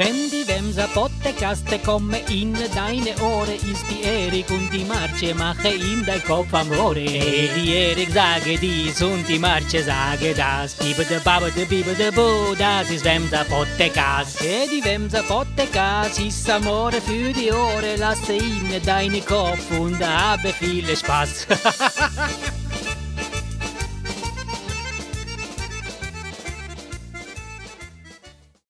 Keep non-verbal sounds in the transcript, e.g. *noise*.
Wenn die Wemser Podcaste komme in deine Ohren, ist die Erik und die Marce mache in dein Kopf am Rohre. Hey, die Erik sage dies und die Marce sage das. Bibe de Babe de Bibe de das ist Wemser Podcast. Hey, die Wemser Podcast ist Amore für die Ohren, lasse in deine Kopf und habe viel Spaß. *laughs*